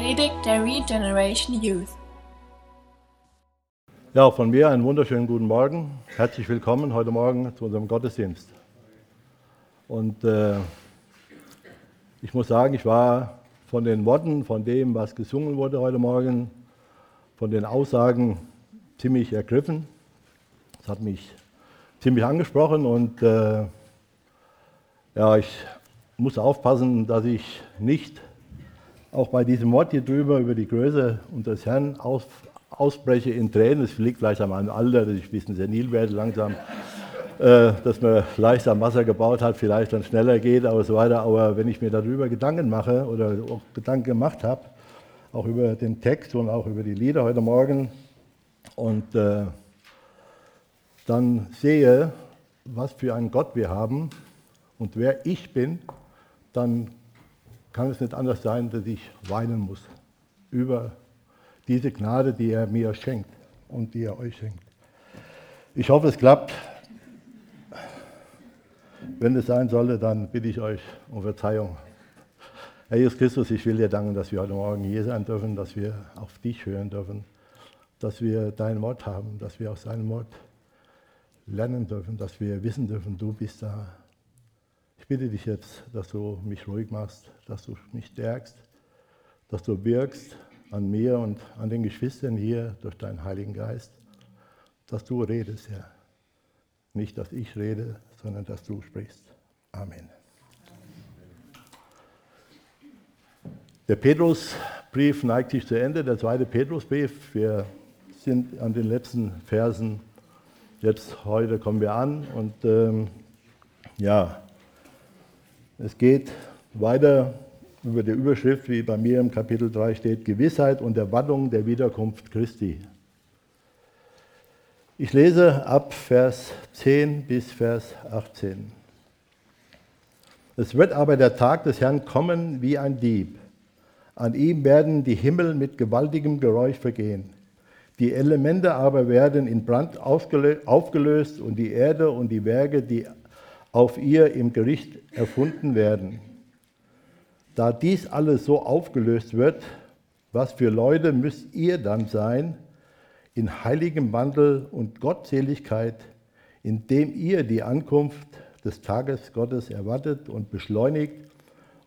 Predigt der Regeneration Youth. Ja, von mir einen wunderschönen guten Morgen. Herzlich willkommen heute Morgen zu unserem Gottesdienst. Und äh, ich muss sagen, ich war von den Worten, von dem, was gesungen wurde heute Morgen, von den Aussagen ziemlich ergriffen. Das hat mich ziemlich angesprochen und äh, ja, ich muss aufpassen, dass ich nicht auch bei diesem Wort hier drüber über die Größe unseres Herrn aus, ausbreche in Tränen. Es liegt gleich an meinem Alter, dass ich ein bisschen senil werde langsam, äh, dass man leicht am Wasser gebaut hat, vielleicht dann schneller geht, aber so weiter. Aber wenn ich mir darüber Gedanken mache oder auch Gedanken gemacht habe, auch über den Text und auch über die Lieder heute Morgen und äh, dann sehe, was für einen Gott wir haben und wer ich bin, dann kann es nicht anders sein, dass ich weinen muss über diese Gnade, die er mir schenkt und die er euch schenkt. Ich hoffe, es klappt. Wenn es sein sollte, dann bitte ich euch um Verzeihung. Herr Jesus Christus, ich will dir danken, dass wir heute Morgen hier sein dürfen, dass wir auf dich hören dürfen, dass wir dein Wort haben, dass wir aus deinem Wort lernen dürfen, dass wir wissen dürfen, du bist da. Ich bitte dich jetzt, dass du mich ruhig machst, dass du mich stärkst, dass du wirkst an mir und an den Geschwistern hier durch deinen Heiligen Geist, dass du redest, Herr. Nicht, dass ich rede, sondern dass du sprichst. Amen. Der Petrusbrief neigt sich zu Ende, der zweite Petrusbrief. Wir sind an den letzten Versen. Jetzt heute kommen wir an und ähm, ja, es geht weiter über die Überschrift, wie bei mir im Kapitel 3 steht, Gewissheit und Erwartung der Wiederkunft Christi. Ich lese ab Vers 10 bis Vers 18. Es wird aber der Tag des Herrn kommen wie ein Dieb. An ihm werden die Himmel mit gewaltigem Geräusch vergehen. Die Elemente aber werden in Brand aufgelöst und die Erde und die Werke, die auf ihr im Gericht erfunden werden. Da dies alles so aufgelöst wird, was für Leute müsst ihr dann sein, in heiligem Wandel und Gottseligkeit, indem ihr die Ankunft des Tages Gottes erwartet und beschleunigt,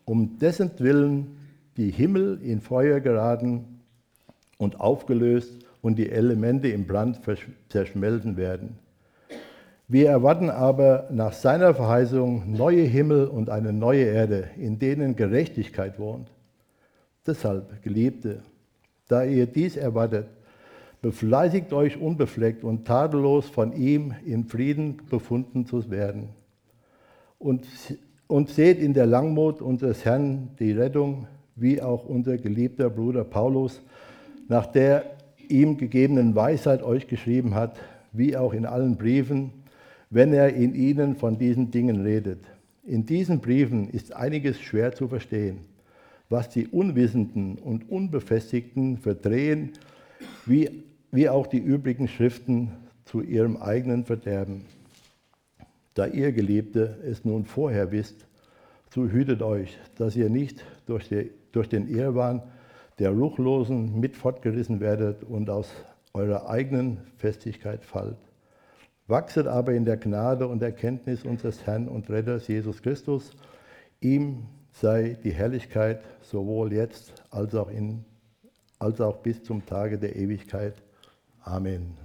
um dessen Willen die Himmel in Feuer geraten und aufgelöst und die Elemente im Brand zerschmelzen werden. Wir erwarten aber nach seiner Verheißung neue Himmel und eine neue Erde, in denen Gerechtigkeit wohnt. Deshalb, Geliebte, da ihr dies erwartet, befleißigt euch unbefleckt und tadellos von ihm in Frieden befunden zu werden. Und, und seht in der Langmut unseres Herrn die Rettung, wie auch unser geliebter Bruder Paulus nach der ihm gegebenen Weisheit euch geschrieben hat, wie auch in allen Briefen, wenn er in ihnen von diesen Dingen redet. In diesen Briefen ist einiges schwer zu verstehen, was die Unwissenden und Unbefestigten verdrehen, wie, wie auch die übrigen Schriften zu ihrem eigenen Verderben. Da ihr Geliebte es nun vorher wisst, so hütet euch, dass ihr nicht durch, die, durch den Irrwahn der Ruchlosen mit fortgerissen werdet und aus eurer eigenen Festigkeit fallt. Wachset aber in der Gnade und Erkenntnis unseres Herrn und Retters Jesus Christus. Ihm sei die Herrlichkeit sowohl jetzt als auch, in, als auch bis zum Tage der Ewigkeit. Amen.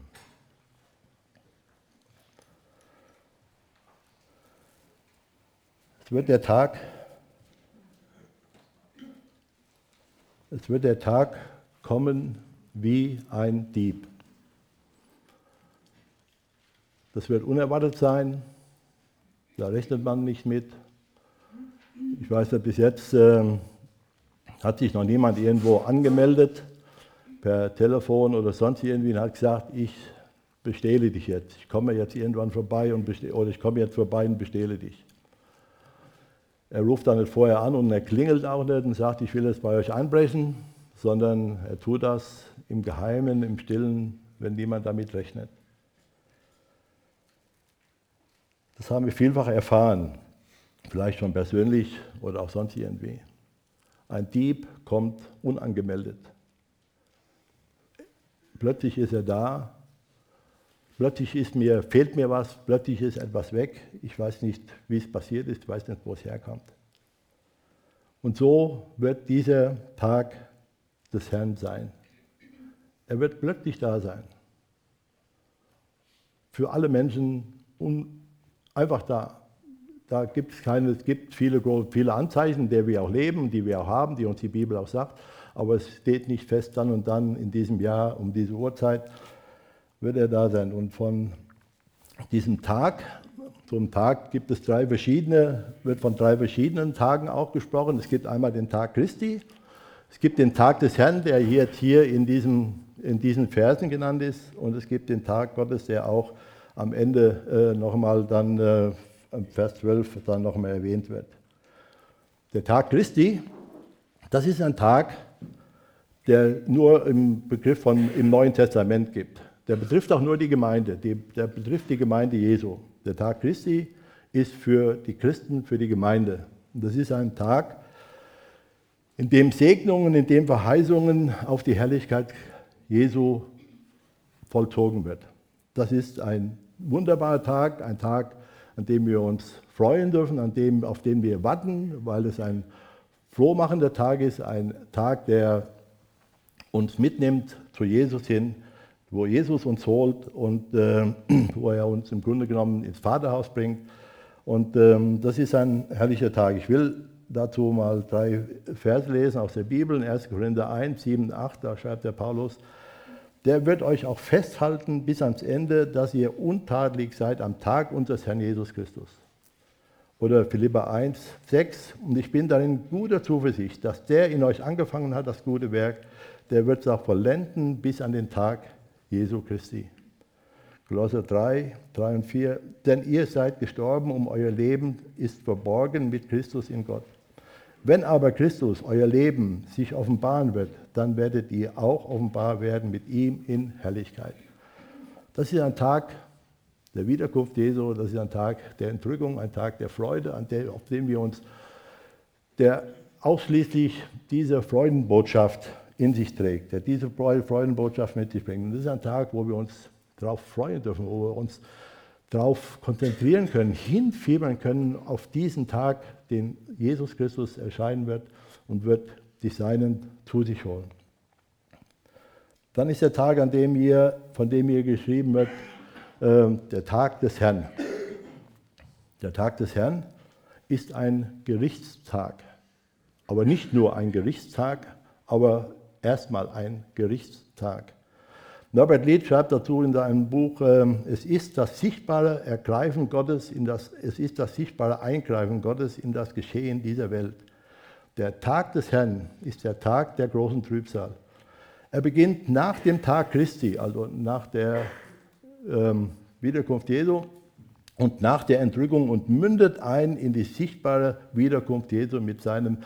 Es wird der Tag, es wird der Tag kommen wie ein Dieb. Das wird unerwartet sein. Da rechnet man nicht mit. Ich weiß ja, bis jetzt äh, hat sich noch niemand irgendwo angemeldet per Telefon oder sonst irgendwie und hat gesagt, ich bestehle dich jetzt. Ich komme jetzt irgendwann vorbei und oder ich komme jetzt vorbei und bestehle dich. Er ruft dann nicht vorher an und er klingelt auch nicht und sagt, ich will jetzt bei euch einbrechen, sondern er tut das im Geheimen, im Stillen, wenn niemand damit rechnet. Das haben wir vielfach erfahren, vielleicht schon persönlich oder auch sonst irgendwie. Ein Dieb kommt unangemeldet. Plötzlich ist er da, plötzlich ist mir, fehlt mir was, plötzlich ist etwas weg. Ich weiß nicht, wie es passiert ist, ich weiß nicht, wo es herkommt. Und so wird dieser Tag des Herrn sein. Er wird plötzlich da sein. Für alle Menschen einfach da. Da gibt es keine, es gibt viele, viele Anzeichen, der wir auch leben, die wir auch haben, die uns die Bibel auch sagt. Aber es steht nicht fest, dann und dann in diesem Jahr um diese Uhrzeit wird er da sein. Und von diesem Tag, zum Tag gibt es drei verschiedene, wird von drei verschiedenen Tagen auch gesprochen. Es gibt einmal den Tag Christi, es gibt den Tag des Herrn, der jetzt hier in, diesem, in diesen Versen genannt ist, und es gibt den Tag Gottes, der auch am Ende äh, nochmal dann äh, Vers 12 dann nochmal erwähnt wird. Der Tag Christi, das ist ein Tag, der nur im Begriff von im Neuen Testament gibt. Der betrifft auch nur die Gemeinde, die, der betrifft die Gemeinde Jesu. Der Tag Christi ist für die Christen, für die Gemeinde. Und das ist ein Tag, in dem Segnungen, in dem Verheißungen auf die Herrlichkeit Jesu vollzogen wird. Das ist ein wunderbarer Tag, ein Tag, an dem wir uns freuen dürfen, an dem, auf den wir warten, weil es ein frohmachender Tag ist, ein Tag, der uns mitnimmt zu Jesus hin, wo Jesus uns holt und äh, wo er uns im Grunde genommen ins Vaterhaus bringt. Und ähm, das ist ein herrlicher Tag. Ich will dazu mal drei Verse lesen aus der Bibel, in 1. Korinther 1, 7, 8, da schreibt der Paulus, der wird euch auch festhalten bis ans Ende, dass ihr untadelig seid am Tag unseres Herrn Jesus Christus. Oder Philippa 1, 6. Und ich bin darin guter Zuversicht, dass der in euch angefangen hat, das gute Werk, der wird es auch vollenden bis an den Tag Jesu Christi. Kolosser 3, 3 und 4. Denn ihr seid gestorben, um euer Leben ist verborgen mit Christus in Gott. Wenn aber Christus, euer Leben, sich offenbaren wird, dann werdet ihr auch offenbar werden mit ihm in Herrlichkeit. Das ist ein Tag der Wiederkunft Jesu, das ist ein Tag der Entrückung, ein Tag der Freude, der, auf dem wir uns, der ausschließlich diese Freudenbotschaft in sich trägt, der diese Freudenbotschaft mit sich bringt. Und das ist ein Tag, wo wir uns darauf freuen dürfen, wo wir uns darauf konzentrieren können, hinfiebern können auf diesen Tag, den Jesus Christus erscheinen wird und wird die Seinen zu sich holen. Dann ist der Tag, an dem hier, von dem hier geschrieben wird, äh, der Tag des Herrn. Der Tag des Herrn ist ein Gerichtstag. Aber nicht nur ein Gerichtstag, aber erstmal ein Gerichtstag. Norbert Lied schreibt dazu in seinem Buch, ähm, es ist das sichtbare Ergreifen Gottes in das, es ist das sichtbare Eingreifen Gottes in das Geschehen dieser Welt. Der Tag des Herrn ist der Tag der großen Trübsal. Er beginnt nach dem Tag Christi, also nach der ähm, Wiederkunft Jesu und nach der Entrückung und mündet ein in die sichtbare Wiederkunft Jesu mit, seinem,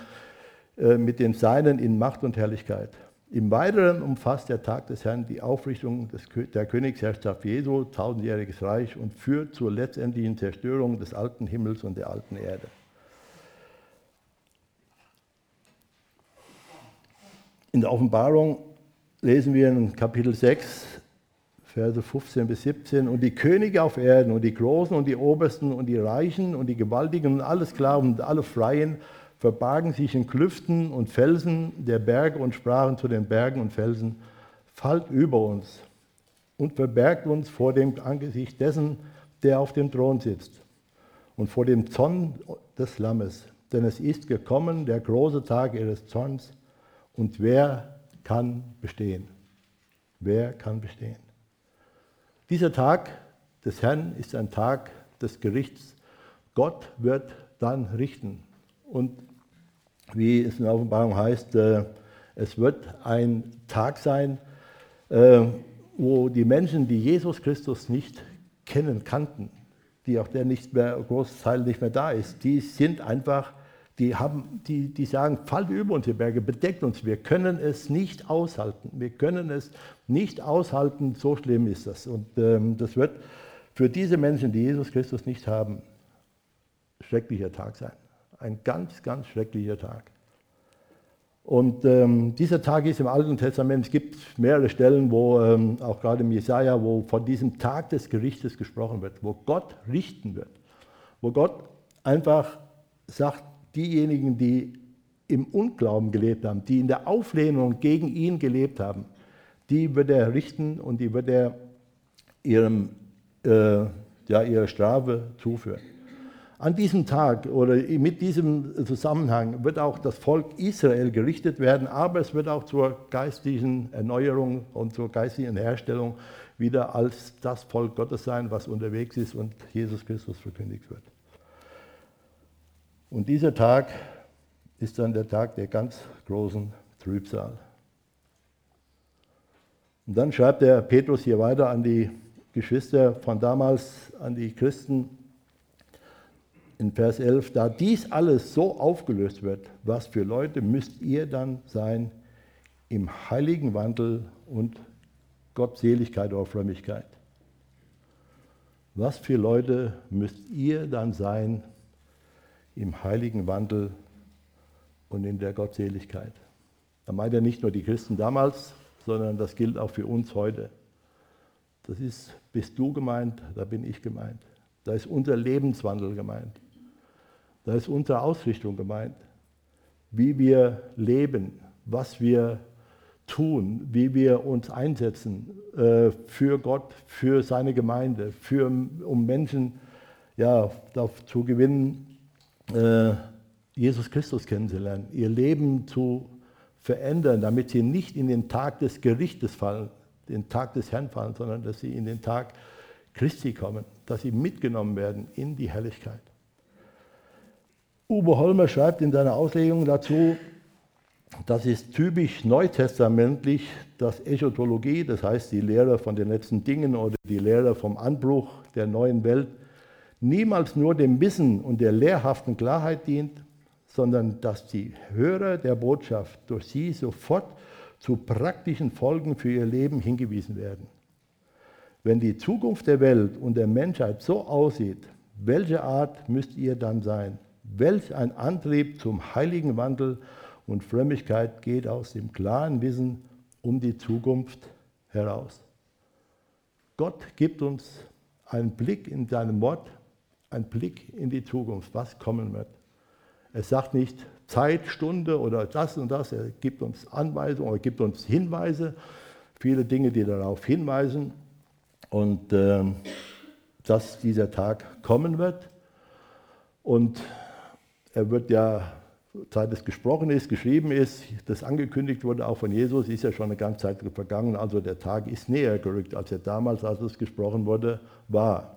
äh, mit den Seinen in Macht und Herrlichkeit. Im Weiteren umfasst der Tag des Herrn die Aufrichtung des, der Königsherrschaft Jesu, tausendjähriges Reich und führt zur letztendlichen Zerstörung des alten Himmels und der alten Erde. In der Offenbarung lesen wir in Kapitel 6, Verse 15 bis 17, und die Könige auf Erden und die Großen und die Obersten und die Reichen und die Gewaltigen und alle Sklaven und alle Freien verbargen sich in Klüften und Felsen der Berge und sprachen zu den Bergen und Felsen, fallt über uns und verbergt uns vor dem Angesicht dessen, der auf dem Thron sitzt und vor dem Zorn des Lammes. Denn es ist gekommen der große Tag ihres Zorns und wer kann bestehen? Wer kann bestehen? Dieser Tag des Herrn ist ein Tag des Gerichts. Gott wird dann richten. Und wie es in der Offenbarung heißt, äh, es wird ein Tag sein, äh, wo die Menschen, die Jesus Christus nicht kennen, kannten, die auch der nicht mehr, Großteil nicht mehr da ist, die sind einfach, die, haben, die, die sagen, fallt über uns, die Berge, bedeckt uns, wir können es nicht aushalten, wir können es nicht aushalten, so schlimm ist das. Und ähm, das wird für diese Menschen, die Jesus Christus nicht haben, schrecklicher Tag sein. Ein ganz, ganz schrecklicher Tag. Und ähm, dieser Tag ist im Alten Testament, es gibt mehrere Stellen, wo ähm, auch gerade im Jesaja, wo von diesem Tag des Gerichtes gesprochen wird, wo Gott richten wird, wo Gott einfach sagt, diejenigen, die im Unglauben gelebt haben, die in der Auflehnung gegen ihn gelebt haben, die wird er richten und die wird er ihrem, äh, ja, ihre Strafe zuführen. An diesem Tag oder mit diesem Zusammenhang wird auch das Volk Israel gerichtet werden, aber es wird auch zur geistlichen Erneuerung und zur geistlichen Herstellung wieder als das Volk Gottes sein, was unterwegs ist und Jesus Christus verkündigt wird. Und dieser Tag ist dann der Tag der ganz großen Trübsal. Und dann schreibt der Petrus hier weiter an die Geschwister von damals, an die Christen in Vers 11, da dies alles so aufgelöst wird, was für Leute müsst ihr dann sein im heiligen Wandel und Gottseligkeit oder Frömmigkeit? Was für Leute müsst ihr dann sein im heiligen Wandel und in der Gottseligkeit? Da meint er nicht nur die Christen damals, sondern das gilt auch für uns heute. Das ist, bist du gemeint, da bin ich gemeint. Da ist unser Lebenswandel gemeint. Da ist unsere Ausrichtung gemeint. Wie wir leben, was wir tun, wie wir uns einsetzen äh, für Gott, für seine Gemeinde, für, um Menschen ja, zu gewinnen, äh, Jesus Christus kennenzulernen, ihr Leben zu verändern, damit sie nicht in den Tag des Gerichtes fallen, den Tag des Herrn fallen, sondern dass sie in den Tag Christi kommen, dass sie mitgenommen werden in die Herrlichkeit. Uwe Holmer schreibt in seiner Auslegung dazu, das ist typisch neutestamentlich, dass Eschatologie, das heißt die Lehre von den letzten Dingen oder die Lehre vom Anbruch der neuen Welt, niemals nur dem Wissen und der lehrhaften Klarheit dient, sondern dass die Hörer der Botschaft durch sie sofort zu praktischen Folgen für ihr Leben hingewiesen werden. Wenn die Zukunft der Welt und der Menschheit so aussieht, welche Art müsst ihr dann sein? Welch ein Antrieb zum heiligen Wandel und Frömmigkeit geht aus dem klaren Wissen um die Zukunft heraus. Gott gibt uns einen Blick in seinem Wort, einen Blick in die Zukunft, was kommen wird. Er sagt nicht Zeit, Stunde oder das und das, er gibt uns Anweisungen oder gibt uns Hinweise, viele Dinge, die darauf hinweisen und äh, dass dieser Tag kommen wird. Und er wird ja, seit es gesprochen ist, geschrieben ist, das angekündigt wurde auch von Jesus, ist ja schon eine ganze Zeit vergangen. Also der Tag ist näher gerückt, als er damals, als es gesprochen wurde, war.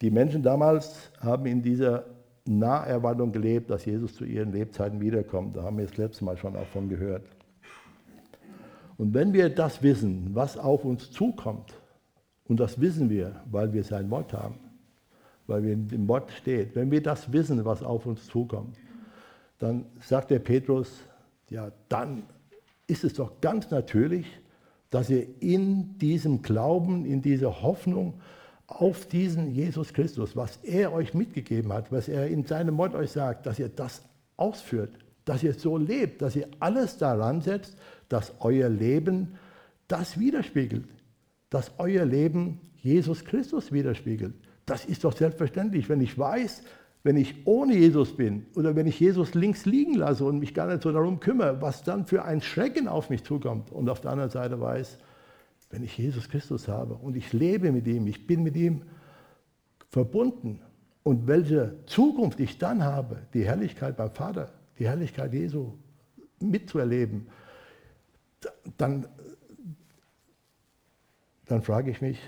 Die Menschen damals haben in dieser Naherwartung gelebt, dass Jesus zu ihren Lebzeiten wiederkommt. Da haben wir das letzte Mal schon davon gehört. Und wenn wir das wissen, was auf uns zukommt, und das wissen wir, weil wir sein Wort haben, weil wir dem Wort steht. Wenn wir das wissen, was auf uns zukommt, dann sagt der Petrus, ja, dann ist es doch ganz natürlich, dass ihr in diesem Glauben, in dieser Hoffnung auf diesen Jesus Christus, was er euch mitgegeben hat, was er in seinem Wort euch sagt, dass ihr das ausführt, dass ihr so lebt, dass ihr alles daran setzt, dass euer Leben das widerspiegelt, dass euer Leben Jesus Christus widerspiegelt. Das ist doch selbstverständlich, wenn ich weiß, wenn ich ohne Jesus bin oder wenn ich Jesus links liegen lasse und mich gar nicht so darum kümmere, was dann für ein Schrecken auf mich zukommt. Und auf der anderen Seite weiß, wenn ich Jesus Christus habe und ich lebe mit ihm, ich bin mit ihm verbunden und welche Zukunft ich dann habe, die Herrlichkeit beim Vater, die Herrlichkeit Jesu mitzuerleben, dann, dann frage ich mich,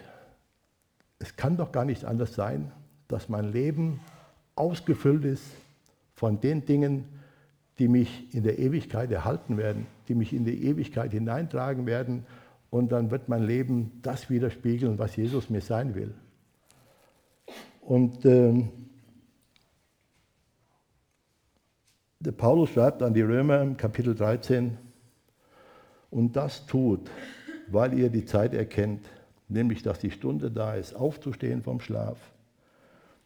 es kann doch gar nicht anders sein, dass mein Leben ausgefüllt ist von den Dingen, die mich in der Ewigkeit erhalten werden, die mich in die Ewigkeit hineintragen werden. Und dann wird mein Leben das widerspiegeln, was Jesus mir sein will. Und ähm, der Paulus schreibt an die Römer im Kapitel 13, und das tut, weil ihr die Zeit erkennt, nämlich dass die Stunde da ist, aufzustehen vom Schlaf.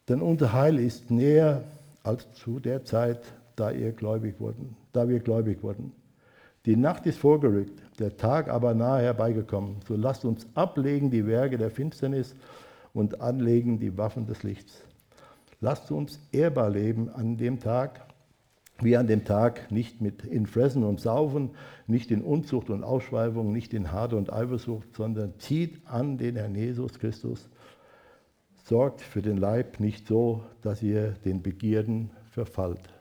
Denn unser Heil ist näher als zu der Zeit, da ihr gläubig wurden. da wir gläubig wurden. Die Nacht ist vorgerückt, der Tag aber nahe herbeigekommen. So lasst uns ablegen die Werke der Finsternis und anlegen die Waffen des Lichts. Lasst uns ehrbar leben an dem Tag, wie an dem Tag, nicht mit in Fressen und Saufen, nicht in Unzucht und Ausschweifung, nicht in Harte und Eifersucht, sondern zieht an den Herrn Jesus Christus. Sorgt für den Leib nicht so, dass ihr den Begierden verfallt.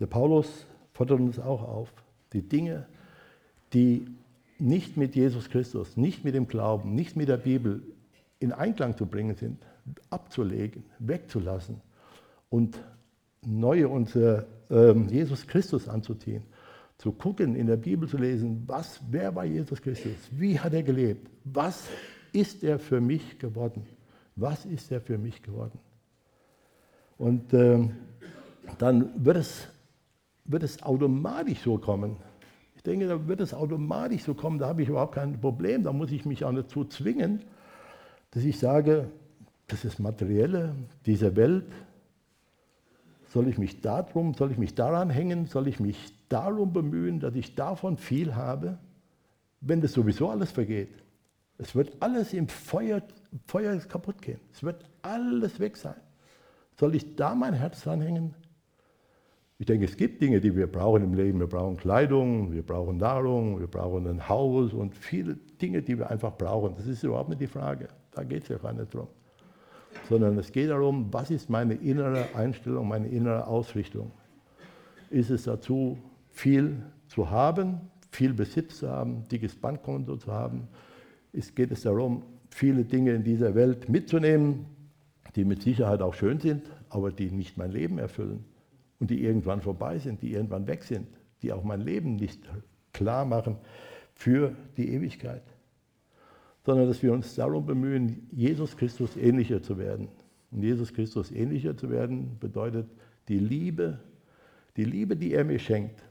Der Paulus fordert uns auch auf, die Dinge, die nicht mit Jesus Christus, nicht mit dem Glauben, nicht mit der Bibel in Einklang zu bringen sind, abzulegen, wegzulassen und neue unser äh, Jesus Christus anzuziehen, zu gucken, in der Bibel zu lesen, was, wer war Jesus Christus, wie hat er gelebt, was ist er für mich geworden, was ist er für mich geworden. Und äh, dann wird es, wird es automatisch so kommen. Ich denke, da wird es automatisch so kommen, da habe ich überhaupt kein Problem, da muss ich mich auch dazu zwingen, dass ich sage, das ist Materielle dieser Welt, soll ich mich darum, soll ich mich daran hängen, soll ich mich darum bemühen, dass ich davon viel habe, wenn das sowieso alles vergeht? Es wird alles im Feuer, Feuer kaputt gehen. Es wird alles weg sein. Soll ich da mein Herz dranhängen? Ich denke, es gibt Dinge, die wir brauchen im Leben. Wir brauchen Kleidung, wir brauchen Nahrung, wir brauchen ein Haus und viele Dinge, die wir einfach brauchen. Das ist überhaupt nicht die Frage. Da geht es ja gar nicht drum sondern es geht darum, was ist meine innere Einstellung, meine innere Ausrichtung. Ist es dazu, viel zu haben, viel Besitz zu haben, dickes Bankkonto zu haben? Es geht es darum, viele Dinge in dieser Welt mitzunehmen, die mit Sicherheit auch schön sind, aber die nicht mein Leben erfüllen und die irgendwann vorbei sind, die irgendwann weg sind, die auch mein Leben nicht klar machen für die Ewigkeit sondern dass wir uns darum bemühen, Jesus Christus ähnlicher zu werden. Und Jesus Christus ähnlicher zu werden bedeutet die Liebe, die Liebe, die er mir schenkt,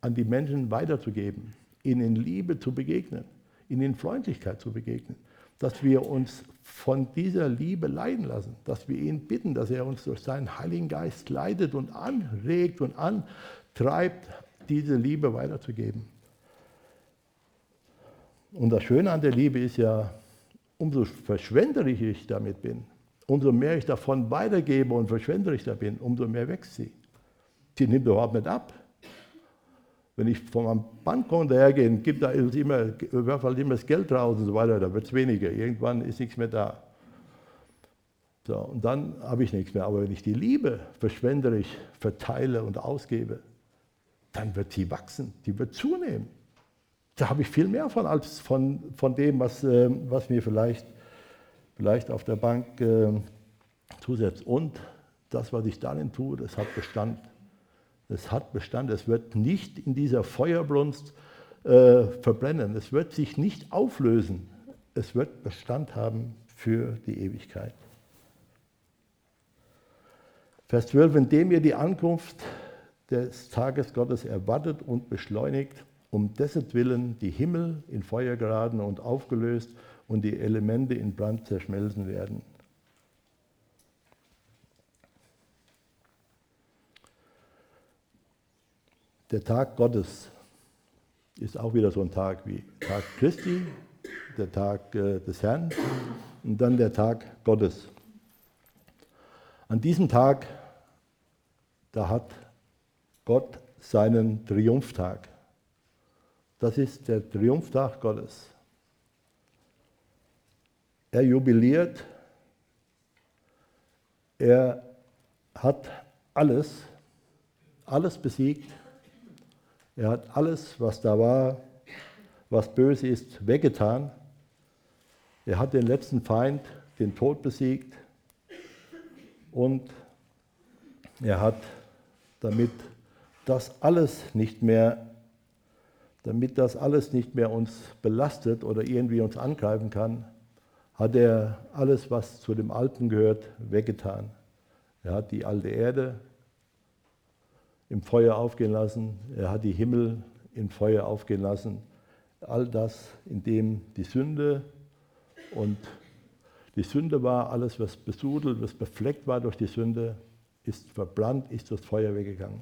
an die Menschen weiterzugeben, ihnen in Liebe zu begegnen, ihnen in Freundlichkeit zu begegnen, dass wir uns von dieser Liebe leiden lassen, dass wir ihn bitten, dass er uns durch seinen Heiligen Geist leitet und anregt und antreibt, diese Liebe weiterzugeben. Und das Schöne an der Liebe ist ja, umso verschwenderischer ich damit bin, umso mehr ich davon weitergebe und verschwenderischer bin, umso mehr wächst sie. Sie nimmt überhaupt nicht ab. Wenn ich von meinem Bankkonto hergehe, gibt da immer, werfe halt immer das Geld raus und so weiter, da wird es weniger. Irgendwann ist nichts mehr da. So, und dann habe ich nichts mehr. Aber wenn ich die Liebe verschwenderisch verteile und ausgebe, dann wird sie wachsen, die wird zunehmen da habe ich viel mehr von als von, von dem, was, äh, was mir vielleicht, vielleicht auf der Bank äh, zusetzt. Und das, was ich darin tue, das hat Bestand. Es hat Bestand. Es wird nicht in dieser Feuerbrunst äh, verbrennen. Es wird sich nicht auflösen. Es wird Bestand haben für die Ewigkeit. Vers 12, indem ihr die Ankunft des Tages Gottes erwartet und beschleunigt, um dessen Willen die Himmel in Feuer geraten und aufgelöst und die Elemente in Brand zerschmelzen werden. Der Tag Gottes ist auch wieder so ein Tag wie Tag Christi, der Tag äh, des Herrn und dann der Tag Gottes. An diesem Tag, da hat Gott seinen Triumphtag. Das ist der Triumphtag Gottes. Er jubiliert, er hat alles, alles besiegt. Er hat alles, was da war, was böse ist, weggetan. Er hat den letzten Feind, den Tod besiegt. Und er hat damit das alles nicht mehr damit das alles nicht mehr uns belastet oder irgendwie uns angreifen kann, hat er alles, was zu dem Alten gehört, weggetan. Er hat die alte Erde im Feuer aufgehen lassen, er hat die Himmel im Feuer aufgehen lassen. All das, in dem die Sünde und die Sünde war, alles, was besudelt, was befleckt war durch die Sünde, ist verbrannt, ist das Feuer weggegangen.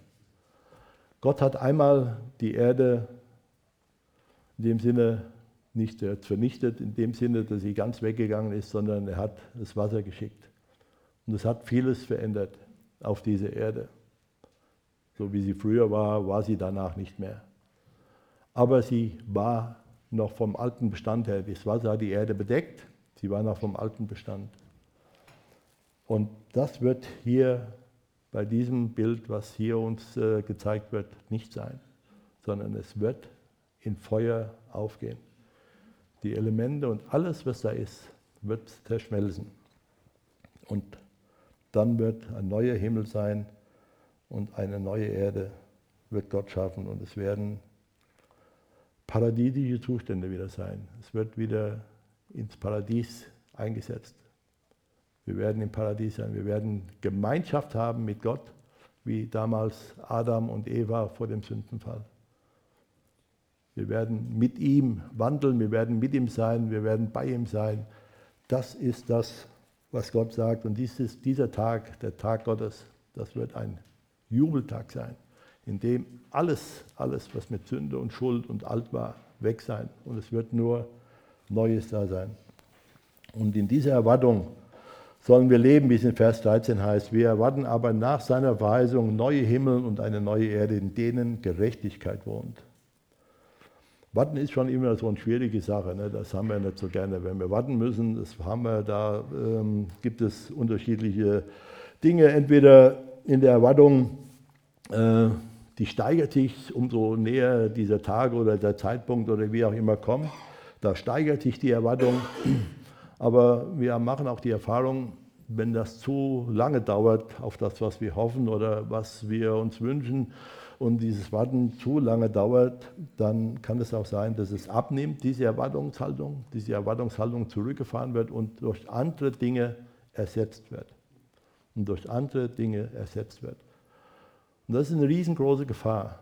Gott hat einmal die Erde in dem Sinne nicht vernichtet, in dem Sinne, dass sie ganz weggegangen ist, sondern er hat das Wasser geschickt. Und es hat vieles verändert auf dieser Erde. So wie sie früher war, war sie danach nicht mehr. Aber sie war noch vom alten Bestand her. Das Wasser hat die Erde bedeckt, sie war noch vom alten Bestand. Und das wird hier bei diesem Bild, was hier uns äh, gezeigt wird, nicht sein, sondern es wird in Feuer aufgehen. Die Elemente und alles, was da ist, wird zerschmelzen. Und dann wird ein neuer Himmel sein und eine neue Erde wird Gott schaffen und es werden paradiesische Zustände wieder sein. Es wird wieder ins Paradies eingesetzt. Wir werden im Paradies sein. Wir werden Gemeinschaft haben mit Gott, wie damals Adam und Eva vor dem Sündenfall. Wir werden mit ihm wandeln, wir werden mit ihm sein, wir werden bei ihm sein. Das ist das, was Gott sagt. Und dieses, dieser Tag, der Tag Gottes, das wird ein Jubeltag sein, in dem alles, alles, was mit Sünde und Schuld und alt war, weg sein. Und es wird nur Neues da sein. Und in dieser Erwartung sollen wir leben, wie es in Vers 13 heißt. Wir erwarten aber nach seiner Weisung neue Himmel und eine neue Erde, in denen Gerechtigkeit wohnt. Warten ist schon immer so eine schwierige Sache. Ne? Das haben wir nicht so gerne. Wenn wir warten müssen, das haben wir, da ähm, gibt es unterschiedliche Dinge. Entweder in der Erwartung, äh, die steigert sich, umso näher dieser Tag oder der Zeitpunkt oder wie auch immer kommt. Da steigert sich die Erwartung. Aber wir machen auch die Erfahrung, wenn das zu lange dauert auf das, was wir hoffen oder was wir uns wünschen, und dieses Warten zu lange dauert, dann kann es auch sein, dass es abnimmt, diese Erwartungshaltung, diese Erwartungshaltung zurückgefahren wird und durch andere Dinge ersetzt wird. Und durch andere Dinge ersetzt wird. Und das ist eine riesengroße Gefahr.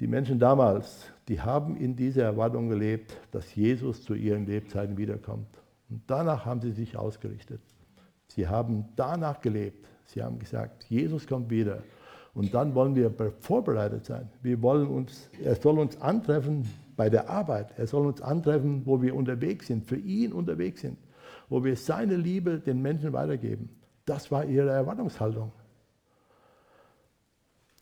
Die Menschen damals, die haben in dieser Erwartung gelebt, dass Jesus zu ihren Lebzeiten wiederkommt. Und danach haben sie sich ausgerichtet. Sie haben danach gelebt. Sie haben gesagt, Jesus kommt wieder. Und dann wollen wir vorbereitet sein. Wir wollen uns, er soll uns antreffen bei der Arbeit. Er soll uns antreffen, wo wir unterwegs sind, für ihn unterwegs sind, wo wir seine Liebe den Menschen weitergeben. Das war ihre Erwartungshaltung.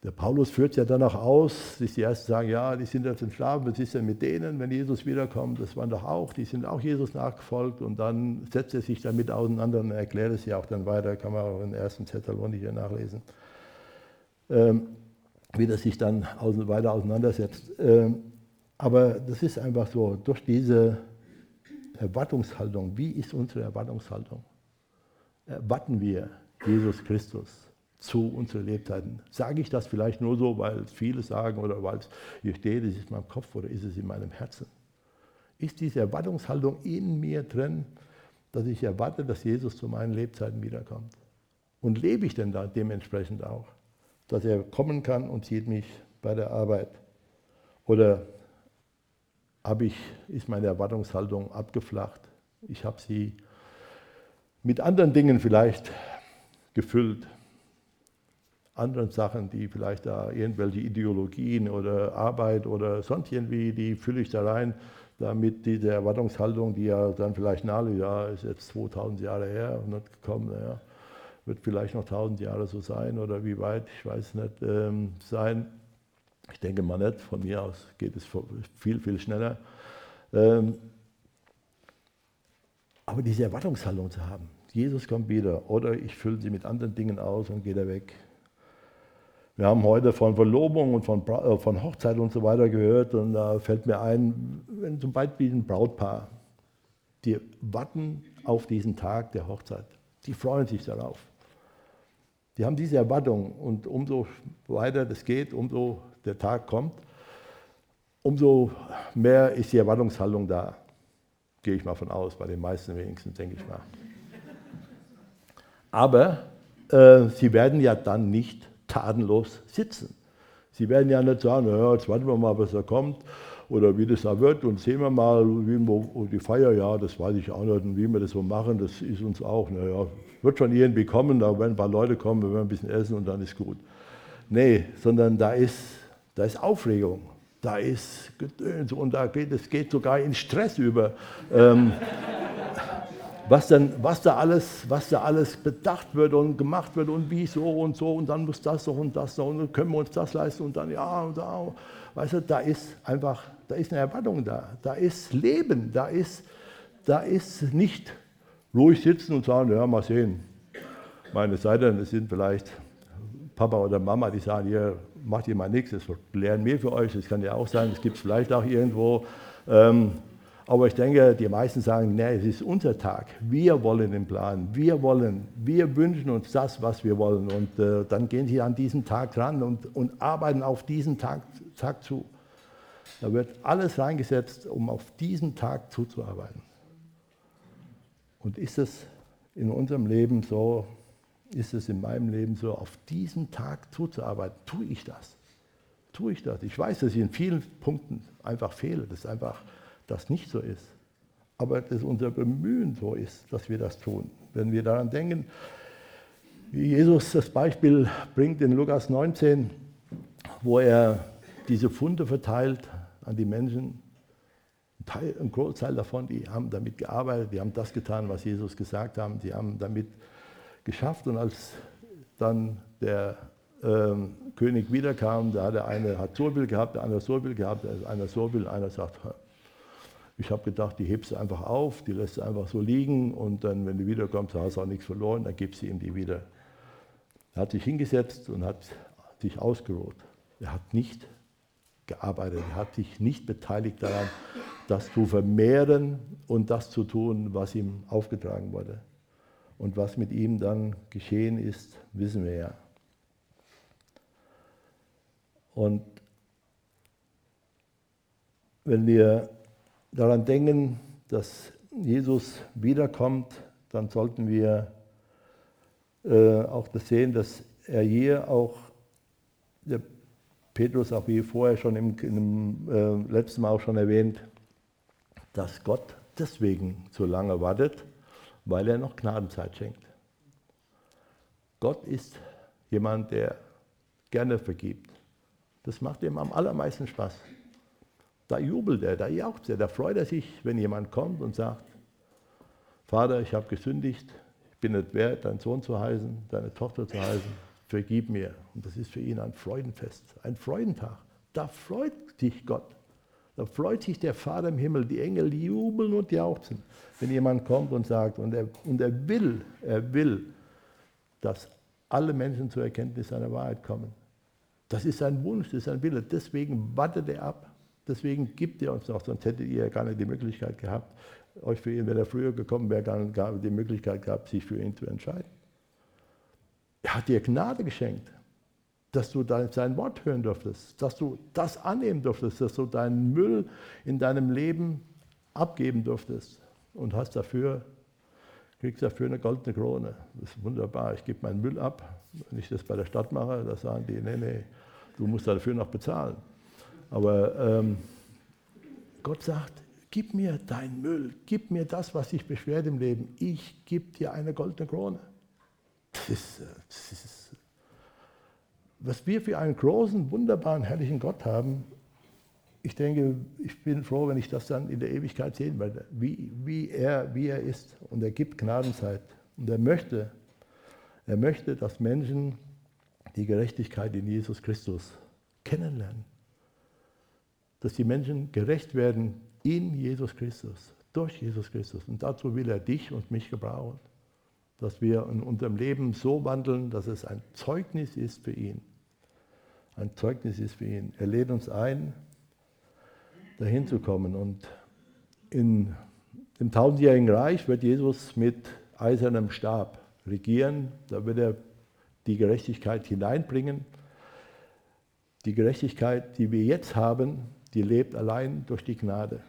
Der Paulus führt ja danach aus, dass die Ersten sagen, ja, die sind jetzt im Schlafen, was ist denn mit denen, wenn Jesus wiederkommt? Das waren doch auch, die sind auch Jesus nachgefolgt und dann setzt er sich damit auseinander und erklärt es ja auch dann weiter, kann man auch in den ersten Thessalonicher nachlesen. Ähm, wie das sich dann weiter auseinandersetzt. Ähm, aber das ist einfach so, durch diese Erwartungshaltung, wie ist unsere Erwartungshaltung? Erwarten wir Jesus Christus zu unseren Lebzeiten? Sage ich das vielleicht nur so, weil viele sagen oder weil es hier steht, es ist in meinem Kopf oder ist es in meinem Herzen? Ist diese Erwartungshaltung in mir drin, dass ich erwarte, dass Jesus zu meinen Lebzeiten wiederkommt? Und lebe ich denn da dementsprechend auch? Dass er kommen kann und sieht mich bei der Arbeit. Oder habe ich, ist meine Erwartungshaltung abgeflacht? Ich habe sie mit anderen Dingen vielleicht gefüllt. Anderen Sachen, die vielleicht da irgendwelche Ideologien oder Arbeit oder sonst irgendwie, die fülle ich da rein, damit diese Erwartungshaltung, die ja dann vielleicht nahe, ja, ist jetzt 2000 Jahre her und nicht gekommen, ja, wird vielleicht noch tausend Jahre so sein oder wie weit, ich weiß nicht, ähm, sein. Ich denke mal nicht, von mir aus geht es viel, viel schneller. Ähm, aber diese Erwartungshaltung zu haben, Jesus kommt wieder oder ich fülle sie mit anderen Dingen aus und gehe da weg. Wir haben heute von Verlobung und von, äh, von Hochzeit und so weiter gehört und da fällt mir ein, wenn zum Beispiel ein Brautpaar, die warten auf diesen Tag der Hochzeit, die freuen sich darauf. Die haben diese Erwartung und umso weiter das geht, umso der Tag kommt, umso mehr ist die Erwartungshaltung da. Gehe ich mal von aus, bei den meisten wenigstens, denke ich mal. Aber äh, sie werden ja dann nicht tatenlos sitzen. Sie werden ja nicht sagen, ja, jetzt warten wir mal, bis er kommt oder wie das da wird und sehen wir mal, wie wir, die Feier, ja, das weiß ich auch nicht und wie wir das so machen, das ist uns auch, naja, wird schon irgendwie kommen, da werden ein paar Leute kommen, wir werden ein bisschen essen und dann ist gut. Nee, sondern da ist, da ist Aufregung, da ist Gedöns und da geht, es geht sogar in Stress über. Ähm, was, denn, was, da alles, was da alles bedacht wird und gemacht wird und wie so und so und dann muss das so und das so und dann können wir uns das leisten und dann ja und da. Weißt du, da ist einfach, da ist eine Erwartung da, da ist Leben, da ist, da ist nicht ruhig sitzen und sagen, ja, mal sehen. Meine Seite, es sind vielleicht Papa oder Mama, die sagen, ihr macht ihr mal nichts, das lernen wir für euch, das kann ja auch sein, das gibt es vielleicht auch irgendwo. Ähm, aber ich denke, die meisten sagen, nee, es ist unser Tag. Wir wollen den Plan. Wir wollen, wir wünschen uns das, was wir wollen. Und äh, dann gehen sie an diesen Tag ran und, und arbeiten auf diesen Tag, Tag zu. Da wird alles reingesetzt, um auf diesen Tag zuzuarbeiten. Und ist es in unserem Leben so, ist es in meinem Leben so, auf diesen Tag zuzuarbeiten? Tue ich das? Tue ich das? Ich weiß, dass ich in vielen Punkten einfach fehle. Das ist einfach das nicht so ist. Aber dass unser Bemühen so ist, dass wir das tun. Wenn wir daran denken, wie Jesus das Beispiel bringt in Lukas 19, wo er diese Funde verteilt an die Menschen. Ein, Teil, ein Großteil davon, die haben damit gearbeitet, die haben das getan, was Jesus gesagt hat, die haben damit geschafft. Und als dann der ähm, König wiederkam, da hat der eine hat so viel gehabt, der andere so viel gehabt, einer so viel, einer sagt, ich habe gedacht, die hebst du einfach auf, die lässt du einfach so liegen und dann, wenn du wiederkommst, hast du auch nichts verloren, dann gibst du ihm die wieder. Er hat sich hingesetzt und hat sich ausgeruht. Er hat nicht gearbeitet, er hat sich nicht beteiligt daran, das zu vermehren und das zu tun, was ihm aufgetragen wurde. Und was mit ihm dann geschehen ist, wissen wir ja. Und wenn wir daran denken, dass Jesus wiederkommt, dann sollten wir äh, auch das sehen, dass er hier auch, der Petrus auch wie vorher schon im, im äh, letzten Mal auch schon erwähnt, dass Gott deswegen so lange wartet, weil er noch Gnadenzeit schenkt. Gott ist jemand, der gerne vergibt. Das macht ihm am allermeisten Spaß. Da jubelt er, da jaucht er, da freut er sich, wenn jemand kommt und sagt, Vater, ich habe gesündigt, ich bin nicht wert, deinen Sohn zu heißen, deine Tochter zu heißen, vergib mir. Und das ist für ihn ein Freudenfest, ein Freudentag. Da freut sich Gott. Da freut sich der Vater im Himmel, die Engel jubeln und jauchzen, wenn jemand kommt und sagt, und er, und er will, er will, dass alle Menschen zur Erkenntnis seiner Wahrheit kommen. Das ist sein Wunsch, das ist sein Wille. Deswegen wartet er ab. Deswegen gibt er uns noch, sonst hättet ihr ja gar nicht die Möglichkeit gehabt, euch für ihn, wenn er früher gekommen wäre, gar nicht die Möglichkeit gehabt, sich für ihn zu entscheiden. Er hat dir Gnade geschenkt, dass du sein Wort hören durftest, dass du das annehmen durftest, dass du deinen Müll in deinem Leben abgeben durftest und hast dafür, kriegst dafür eine goldene Krone. Das ist wunderbar. Ich gebe meinen Müll ab. Wenn ich das bei der Stadt mache, da sagen die, nee, nee, du musst dafür noch bezahlen. Aber ähm, Gott sagt, gib mir dein Müll, gib mir das, was dich beschwert im Leben. Ich gebe dir eine goldene Krone. Das das ist, was wir für einen großen, wunderbaren, herrlichen Gott haben. Ich denke, ich bin froh, wenn ich das dann in der Ewigkeit sehen werde, wie, wie, er, wie er ist. Und er gibt Gnadenzeit. Und er möchte, er möchte, dass Menschen die Gerechtigkeit in Jesus Christus kennenlernen dass die Menschen gerecht werden in Jesus Christus, durch Jesus Christus. Und dazu will er dich und mich gebrauchen, dass wir in unserem Leben so wandeln, dass es ein Zeugnis ist für ihn. Ein Zeugnis ist für ihn. Er lädt uns ein, dahin zu kommen. Und in dem tausendjährigen Reich wird Jesus mit eisernem Stab regieren. Da wird er die Gerechtigkeit hineinbringen. Die Gerechtigkeit, die wir jetzt haben, die lebt allein durch die Gnade.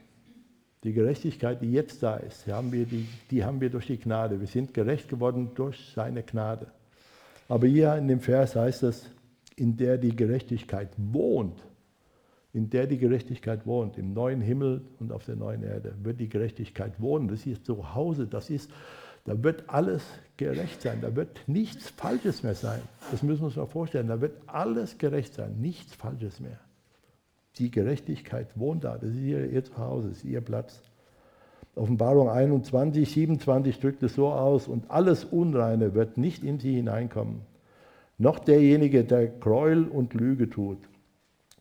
Die Gerechtigkeit, die jetzt da ist, die haben, wir die, die haben wir durch die Gnade. Wir sind gerecht geworden durch seine Gnade. Aber hier in dem Vers heißt es, in der die Gerechtigkeit wohnt in der die Gerechtigkeit wohnt, im neuen Himmel und auf der neuen Erde, wird die Gerechtigkeit wohnen. Das ist zu Hause, das ist, da wird alles gerecht sein, da wird nichts Falsches mehr sein. Das müssen wir uns mal vorstellen, da wird alles gerecht sein, nichts Falsches mehr. Die Gerechtigkeit wohnt da, das ist ihr, ihr Zuhause, das ist ihr Platz. Offenbarung 21, 27 drückt es so aus, und alles Unreine wird nicht in sie hineinkommen, noch derjenige, der Gräuel und Lüge tut,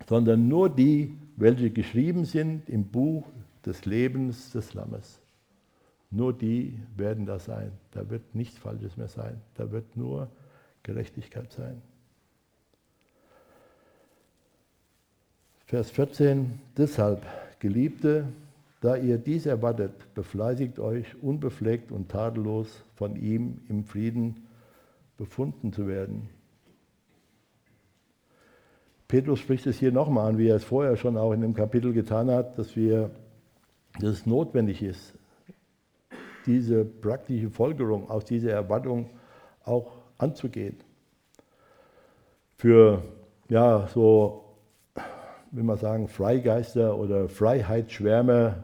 sondern nur die, welche geschrieben sind im Buch des Lebens des Lammes. Nur die werden da sein. Da wird nichts Falsches mehr sein. Da wird nur Gerechtigkeit sein. Vers 14. Deshalb, Geliebte, da ihr dies erwartet, befleißigt euch, unbefleckt und tadellos von ihm im Frieden befunden zu werden. Petrus spricht es hier nochmal an, wie er es vorher schon auch in dem Kapitel getan hat, dass, wir, dass es notwendig ist, diese praktische Folgerung aus dieser Erwartung auch anzugehen. Für ja, so will man sagen, Freigeister oder Freiheitsschwärmer,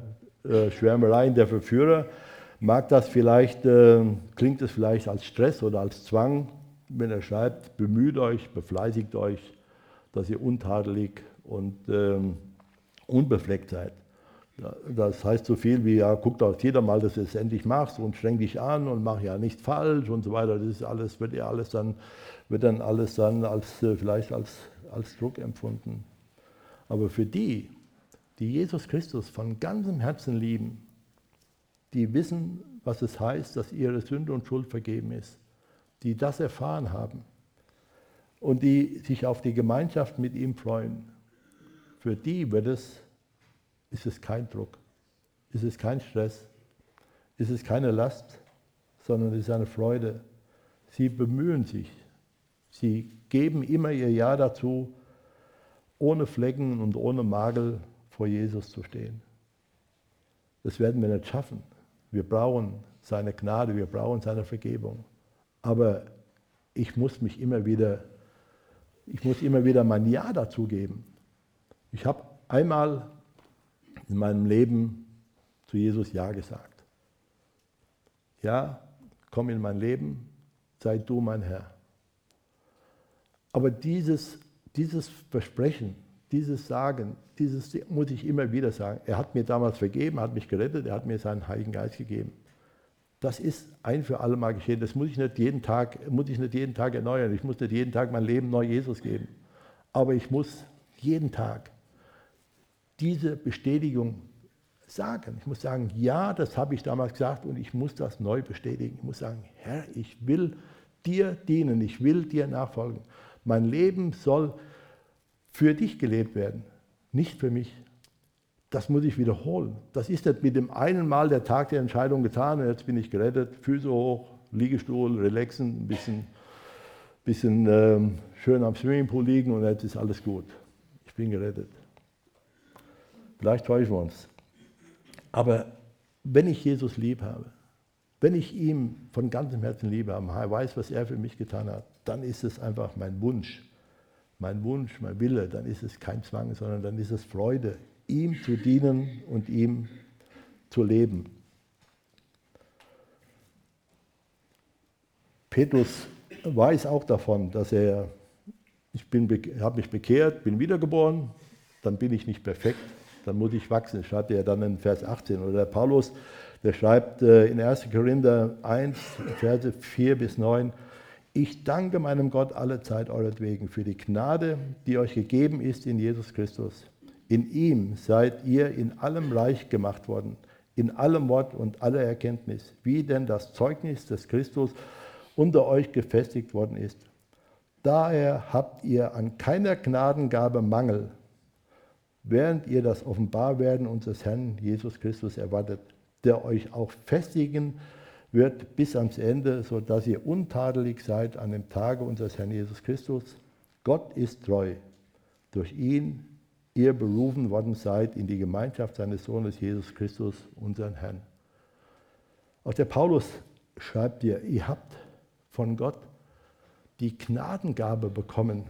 äh, Schwärmereien der Verführer, mag das vielleicht, äh, klingt es vielleicht als Stress oder als Zwang, wenn er schreibt, bemüht euch, befleißigt euch, dass ihr untadelig und ähm, unbefleckt seid. Das heißt so viel wie, ja, guck doch jeder mal, dass du es endlich machst und streng dich an und mach ja nichts falsch und so weiter. Das ist alles, wird ja alles dann, wird dann alles dann als, äh, vielleicht als, als Druck empfunden. Aber für die, die Jesus Christus von ganzem Herzen lieben, die wissen, was es heißt, dass ihre Sünde und Schuld vergeben ist, die das erfahren haben und die sich auf die Gemeinschaft mit ihm freuen, für die wird es, ist es kein Druck, ist es kein Stress, ist es keine Last, sondern es ist eine Freude. Sie bemühen sich, sie geben immer ihr Ja dazu, ohne Flecken und ohne Makel vor Jesus zu stehen. Das werden wir nicht schaffen. Wir brauchen seine Gnade, wir brauchen seine Vergebung. Aber ich muss mich immer wieder, ich muss immer wieder mein Ja dazu geben. Ich habe einmal in meinem Leben zu Jesus Ja gesagt. Ja, komm in mein Leben, sei du mein Herr. Aber dieses dieses Versprechen, dieses Sagen, dieses muss ich immer wieder sagen. Er hat mir damals vergeben, hat mich gerettet, er hat mir seinen Heiligen Geist gegeben. Das ist ein für alle Mal geschehen. Das muss ich nicht jeden Tag, muss ich nicht jeden Tag erneuern. Ich muss nicht jeden Tag mein Leben neu Jesus geben. Aber ich muss jeden Tag diese Bestätigung sagen. Ich muss sagen, ja, das habe ich damals gesagt und ich muss das neu bestätigen. Ich muss sagen, Herr, ich will dir dienen, ich will dir nachfolgen. Mein Leben soll für dich gelebt werden, nicht für mich. Das muss ich wiederholen. Das ist nicht mit dem einen Mal der Tag der Entscheidung getan und jetzt bin ich gerettet, Füße hoch, Liegestuhl, relaxen, ein bisschen, bisschen ähm, schön am Swimmingpool liegen und jetzt ist alles gut. Ich bin gerettet. Vielleicht täuschen wir uns. Aber wenn ich Jesus lieb habe, wenn ich ihm von ganzem Herzen liebe, weiß, was er für mich getan hat, dann ist es einfach mein Wunsch, mein Wunsch, mein Wille, dann ist es kein Zwang, sondern dann ist es Freude, ihm zu dienen und ihm zu leben. Petrus weiß auch davon, dass er, ich habe mich bekehrt, bin wiedergeboren, dann bin ich nicht perfekt, dann muss ich wachsen. Schreibt er dann in Vers 18. Oder der Paulus, der schreibt äh, in 1. Korinther 1, Verse 4 bis 9, ich danke meinem Gott alle Zeit euretwegen für die Gnade, die euch gegeben ist in Jesus Christus. In ihm seid ihr in allem reich gemacht worden, in allem Wort und aller Erkenntnis, wie denn das Zeugnis des Christus unter euch gefestigt worden ist. Daher habt ihr an keiner Gnadengabe Mangel, während ihr das Offenbarwerden unseres Herrn Jesus Christus erwartet der euch auch festigen wird bis ans Ende, sodass ihr untadelig seid an dem Tage unseres Herrn Jesus Christus. Gott ist treu. Durch ihn ihr berufen worden seid in die Gemeinschaft seines Sohnes Jesus Christus, unseren Herrn. Auch der Paulus schreibt dir, ihr habt von Gott die Gnadengabe bekommen,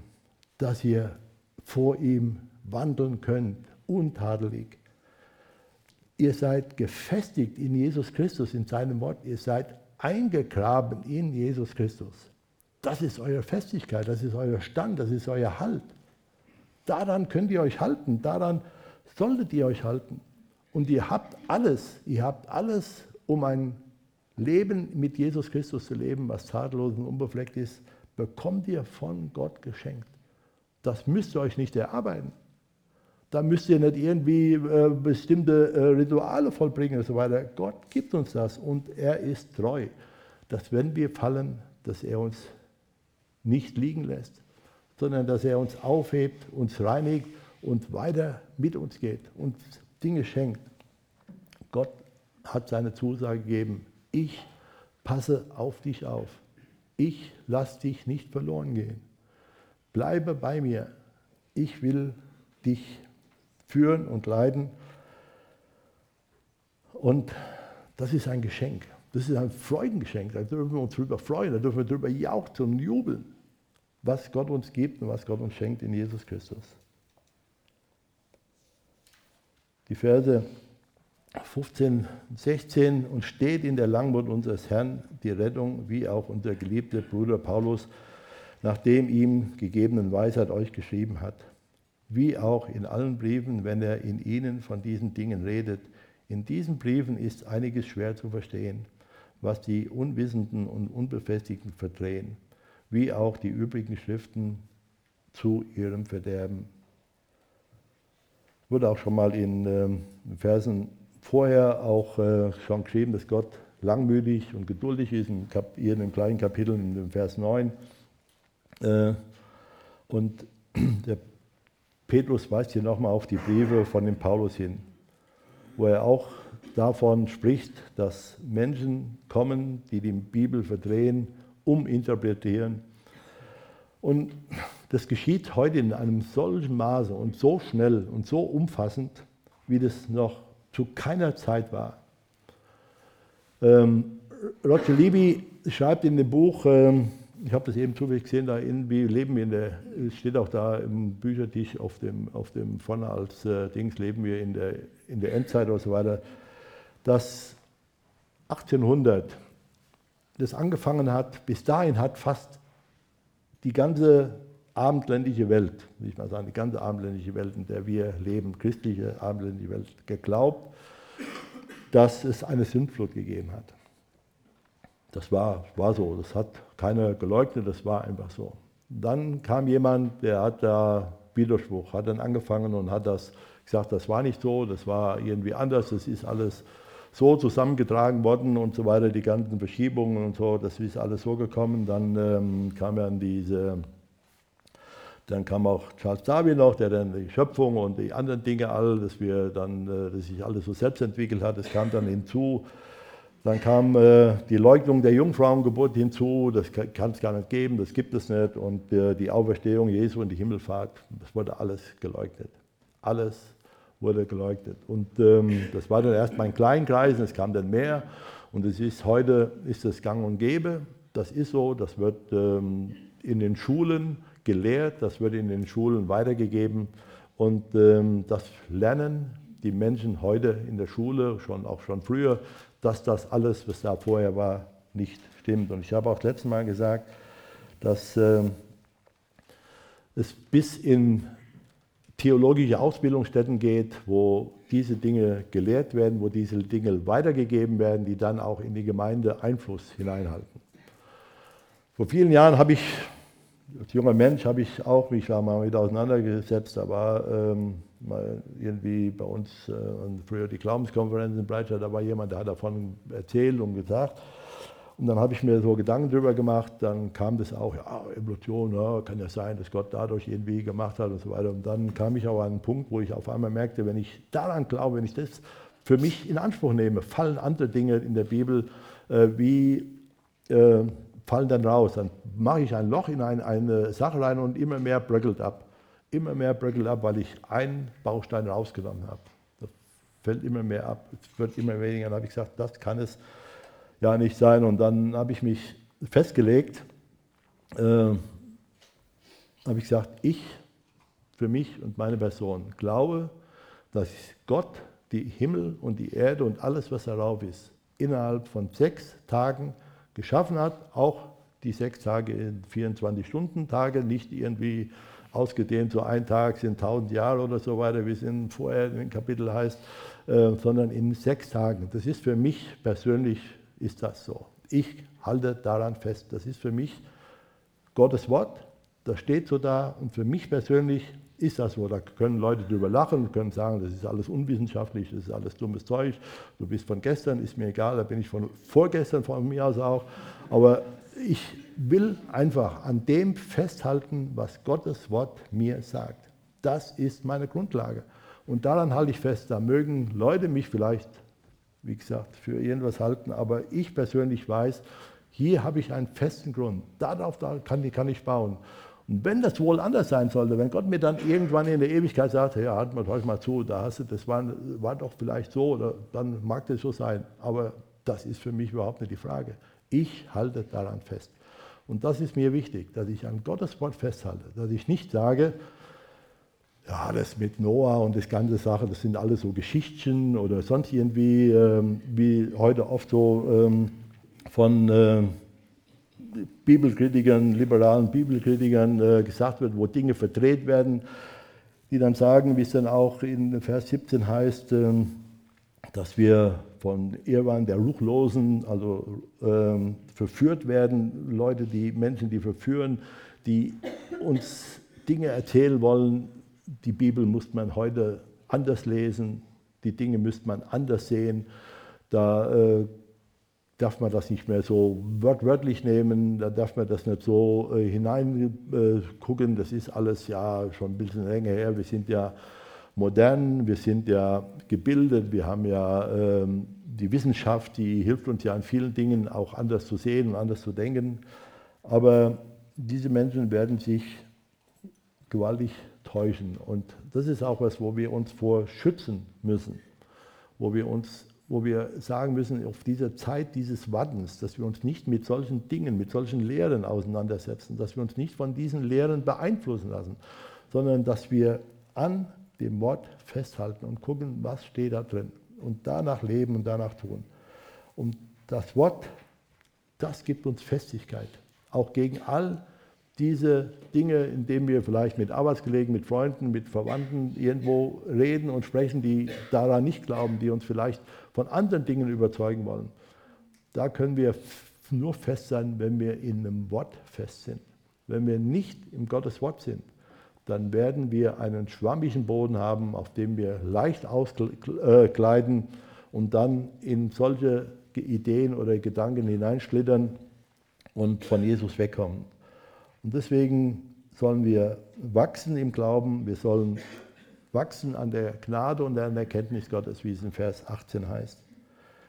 dass ihr vor ihm wandeln könnt, untadelig. Ihr seid gefestigt in Jesus Christus, in seinem Wort. Ihr seid eingegraben in Jesus Christus. Das ist eure Festigkeit, das ist euer Stand, das ist euer Halt. Daran könnt ihr euch halten, daran solltet ihr euch halten. Und ihr habt alles, ihr habt alles, um ein Leben mit Jesus Christus zu leben, was tadellos und unbefleckt ist, bekommt ihr von Gott geschenkt. Das müsst ihr euch nicht erarbeiten. Da müsst ihr nicht irgendwie äh, bestimmte äh, Rituale vollbringen und so weiter. Gott gibt uns das und er ist treu, dass wenn wir fallen, dass er uns nicht liegen lässt, sondern dass er uns aufhebt, uns reinigt und weiter mit uns geht, und Dinge schenkt. Gott hat seine Zusage gegeben, ich passe auf dich auf. Ich lasse dich nicht verloren gehen. Bleibe bei mir. Ich will dich führen und leiden. Und das ist ein Geschenk. Das ist ein Freudengeschenk. Da dürfen wir uns darüber freuen, da dürfen wir darüber jauchzen und jubeln, was Gott uns gibt und was Gott uns schenkt in Jesus Christus. Die Verse 15, 16 und steht in der Langmut unseres Herrn die Rettung, wie auch unser geliebter Bruder Paulus, nachdem ihm gegebenen Weisheit euch geschrieben hat. Wie auch in allen Briefen, wenn er in ihnen von diesen Dingen redet. In diesen Briefen ist einiges schwer zu verstehen, was die Unwissenden und Unbefestigten verdrehen, wie auch die übrigen Schriften zu ihrem Verderben. Wurde auch schon mal in ähm, Versen vorher auch äh, schon geschrieben, dass Gott langmütig und geduldig ist, in Kap in dem gleichen Kapitel, in dem Vers 9. Äh, und der Petrus weist hier nochmal auf die Briefe von dem Paulus hin, wo er auch davon spricht, dass Menschen kommen, die die Bibel verdrehen, uminterpretieren. Und das geschieht heute in einem solchen Maße und so schnell und so umfassend, wie das noch zu keiner Zeit war. Ähm, Roger Libby schreibt in dem Buch, ähm, ich habe das eben zufällig gesehen, da irgendwie leben wir in der, es steht auch da im Büchertisch auf dem, auf dem vorne als äh, Dings, leben wir in der, in der Endzeit und so weiter, dass 1800 das angefangen hat, bis dahin hat fast die ganze abendländische Welt, will ich mal sagen, die ganze abendländische Welt, in der wir leben, christliche abendländische Welt, geglaubt, dass es eine Sündflut gegeben hat. Das war, war so, das hat keiner geleugnet, das war einfach so. Dann kam jemand, der hat da Widerspruch, hat dann angefangen und hat das gesagt, das war nicht so, das war irgendwie anders, das ist alles so zusammengetragen worden und so weiter, die ganzen Verschiebungen und so, das ist alles so gekommen. Dann ähm, kam ja diese dann kam auch Charles Darwin noch, der dann die Schöpfung und die anderen Dinge all, dass wir dann, äh, dass sich alles so selbst entwickelt hat, das kam dann hinzu. Dann kam äh, die Leugnung der Jungfrauengeburt hinzu, das kann es gar nicht geben, das gibt es nicht. Und äh, die Auferstehung Jesu und die Himmelfahrt, das wurde alles geleugnet. Alles wurde geleugnet. Und ähm, das war dann erst mal in kleinen Kreisen, es kam dann mehr. Und es ist heute, ist das gang und gäbe. Das ist so, das wird ähm, in den Schulen gelehrt, das wird in den Schulen weitergegeben und ähm, das lernen die Menschen heute in der Schule, schon auch schon früher, dass das alles, was da vorher war, nicht stimmt. Und ich habe auch das letzte Mal gesagt, dass äh, es bis in theologische Ausbildungsstätten geht, wo diese Dinge gelehrt werden, wo diese Dinge weitergegeben werden, die dann auch in die Gemeinde Einfluss hineinhalten. Vor vielen Jahren habe ich als junger Mensch habe ich auch mich da mal mit auseinandergesetzt. War ähm, mal irgendwie bei uns äh, früher die Glaubenskonferenz in Breitscheid, da war jemand, der hat davon erzählt und gesagt. Und dann habe ich mir so Gedanken darüber gemacht, dann kam das auch, ja, Evolution, ja, kann ja sein, dass Gott dadurch irgendwie gemacht hat und so weiter. Und dann kam ich auch an einen Punkt, wo ich auf einmal merkte, wenn ich daran glaube, wenn ich das für mich in Anspruch nehme, fallen andere Dinge in der Bibel äh, wie äh, fallen dann raus. Dann mache ich ein Loch in ein, eine Sache rein und immer mehr bröckelt ab. Immer mehr bröckelt ab, weil ich einen Baustein rausgenommen habe. Das fällt immer mehr ab, es wird immer weniger. Dann habe ich gesagt, das kann es ja nicht sein. Und dann habe ich mich festgelegt, äh, habe ich gesagt, ich für mich und meine Person. Glaube, dass Gott die Himmel und die Erde und alles, was darauf ist, innerhalb von sechs Tagen geschaffen hat, auch die sechs Tage in 24 Stunden Tage, nicht irgendwie ausgedehnt, so ein Tag sind 1000 Jahre oder so weiter, wie es in, vorher im Kapitel heißt, äh, sondern in sechs Tagen. Das ist für mich persönlich, ist das so. Ich halte daran fest. Das ist für mich Gottes Wort, das steht so da und für mich persönlich ist das so. Da können Leute drüber lachen, können sagen, das ist alles unwissenschaftlich, das ist alles dummes Zeug. Du bist von gestern, ist mir egal, da bin ich von vorgestern von mir aus auch. Aber ich will einfach an dem festhalten, was Gottes Wort mir sagt. Das ist meine Grundlage. Und daran halte ich fest. Da mögen Leute mich vielleicht, wie gesagt, für irgendwas halten, aber ich persönlich weiß, hier habe ich einen festen Grund. Darauf kann, kann ich bauen. Und wenn das wohl anders sein sollte, wenn Gott mir dann irgendwann in der Ewigkeit sagt, ja, halt mal, mal zu, da hast du, das war, war doch vielleicht so, oder dann mag das so sein. Aber das ist für mich überhaupt nicht die Frage. Ich halte daran fest. Und das ist mir wichtig, dass ich an Gottes Wort festhalte, dass ich nicht sage, ja, das mit Noah und das ganze Sache, das sind alles so Geschichtchen oder sonst irgendwie, ähm, wie heute oft so ähm, von äh, Bibelkritikern, liberalen Bibelkritikern äh, gesagt wird, wo Dinge verdreht werden, die dann sagen, wie es dann auch in Vers 17 heißt, äh, dass wir von Irrwahn der Ruchlosen, also ähm, verführt werden, Leute, die Menschen, die verführen, die uns Dinge erzählen wollen. Die Bibel muss man heute anders lesen, die Dinge müsste man anders sehen. Da äh, darf man das nicht mehr so wörtlich nehmen, da darf man das nicht so äh, hineingucken. Das ist alles ja schon ein bisschen länger her. Wir sind ja modern, wir sind ja gebildet, wir haben ja ähm, die Wissenschaft, die hilft uns ja an vielen Dingen auch anders zu sehen und anders zu denken. Aber diese Menschen werden sich gewaltig täuschen. Und das ist auch was, wo wir uns vor schützen müssen, wo wir uns wo wir sagen müssen, auf dieser Zeit dieses Wartens, dass wir uns nicht mit solchen Dingen, mit solchen Lehren auseinandersetzen, dass wir uns nicht von diesen Lehren beeinflussen lassen, sondern dass wir an dem Wort festhalten und gucken, was steht da drin und danach leben und danach tun. Und das Wort, das gibt uns Festigkeit, auch gegen all diese Dinge, indem wir vielleicht mit Arbeitskollegen, mit Freunden, mit Verwandten irgendwo reden und sprechen, die daran nicht glauben, die uns vielleicht von anderen Dingen überzeugen wollen. Da können wir nur fest sein, wenn wir in einem Wort fest sind. Wenn wir nicht im Gottes Wort sind, dann werden wir einen schwammigen Boden haben, auf dem wir leicht auskleiden und dann in solche Ideen oder Gedanken hineinschlittern und von Jesus wegkommen. Und deswegen sollen wir wachsen im Glauben, wir sollen wachsen an der Gnade und an der Erkenntnis Gottes, wie es in Vers 18 heißt.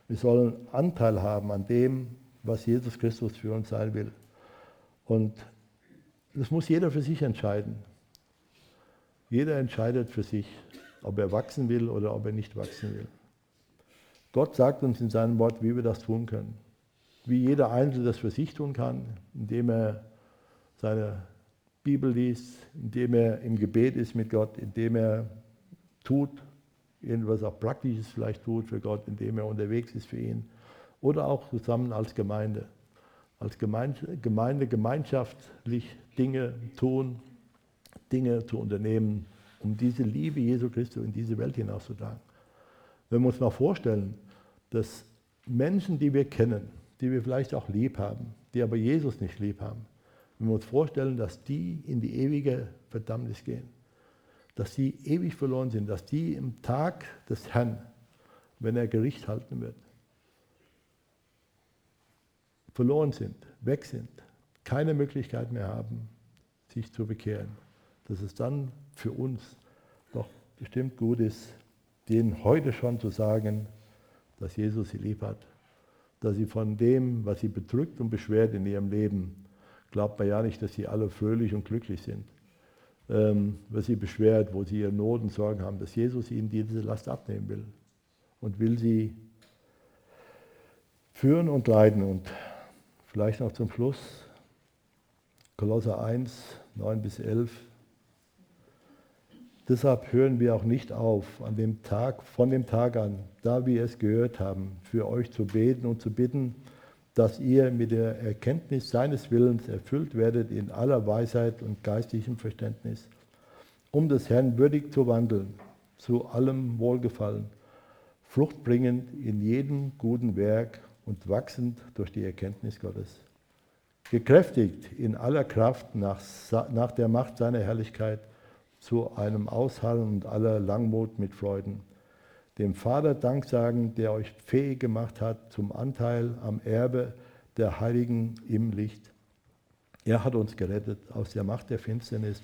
Wir sollen Anteil haben an dem, was Jesus Christus für uns sein will. Und das muss jeder für sich entscheiden. Jeder entscheidet für sich, ob er wachsen will oder ob er nicht wachsen will. Gott sagt uns in seinem Wort, wie wir das tun können. Wie jeder Einzelne das für sich tun kann, indem er seine Bibel liest, indem er im Gebet ist mit Gott, indem er tut, irgendwas auch Praktisches vielleicht tut für Gott, indem er unterwegs ist für ihn. Oder auch zusammen als Gemeinde. Als Gemeinde gemeinschaftlich Dinge tun, Dinge zu unternehmen, um diese Liebe Jesu Christi in diese Welt hinauszutragen. Wenn wir uns mal vorstellen, dass Menschen, die wir kennen, die wir vielleicht auch lieb haben, die aber Jesus nicht lieb haben, wenn wir uns vorstellen, dass die in die ewige Verdammnis gehen, dass die ewig verloren sind, dass die im Tag des Herrn, wenn er Gericht halten wird, verloren sind, weg sind, keine Möglichkeit mehr haben, sich zu bekehren, dass es dann für uns doch bestimmt gut ist, denen heute schon zu sagen, dass Jesus sie lieb hat, dass sie von dem, was sie bedrückt und beschwert in ihrem Leben, glaubt man ja nicht, dass sie alle fröhlich und glücklich sind. Ähm, was sie beschwert, wo sie ihre Not und Sorgen haben, dass Jesus ihnen diese Last abnehmen will und will sie führen und leiten. Und vielleicht noch zum Schluss, Kolosser 1, 9 bis 11. Deshalb hören wir auch nicht auf, an dem Tag, von dem Tag an, da wir es gehört haben, für euch zu beten und zu bitten, dass ihr mit der Erkenntnis seines Willens erfüllt werdet in aller Weisheit und geistigem Verständnis, um des Herrn würdig zu wandeln, zu allem Wohlgefallen, fruchtbringend in jedem guten Werk und wachsend durch die Erkenntnis Gottes. Gekräftigt in aller Kraft nach, nach der Macht seiner Herrlichkeit, zu einem Aushalten und aller Langmut mit Freuden. Dem Vater Dank sagen, der euch fähig gemacht hat zum Anteil am Erbe der Heiligen im Licht. Er hat uns gerettet aus der Macht der Finsternis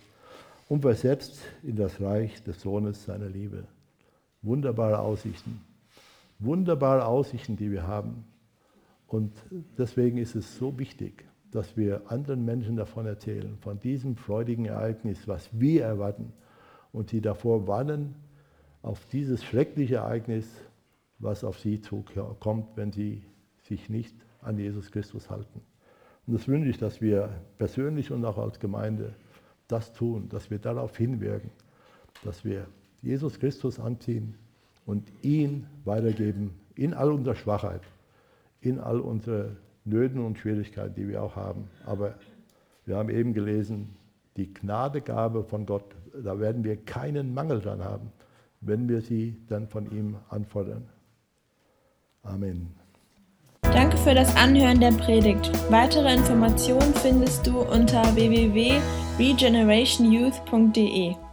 und versetzt in das Reich des Sohnes seiner Liebe. Wunderbare Aussichten. Wunderbare Aussichten, die wir haben. Und deswegen ist es so wichtig, dass wir anderen Menschen davon erzählen, von diesem freudigen Ereignis, was wir erwarten und sie davor warnen, auf dieses schreckliche Ereignis, was auf sie zukommt, wenn sie sich nicht an Jesus Christus halten. Und das wünsche ich, dass wir persönlich und auch als Gemeinde das tun, dass wir darauf hinwirken, dass wir Jesus Christus anziehen und ihn weitergeben in all unserer Schwachheit, in all unserer Nöten und Schwierigkeiten, die wir auch haben. Aber wir haben eben gelesen, die Gnadegabe von Gott, da werden wir keinen Mangel dran haben, wenn wir sie dann von ihm anfordern. Amen. Danke für das Anhören der Predigt. Weitere Informationen findest du unter www.regenerationyouth.de.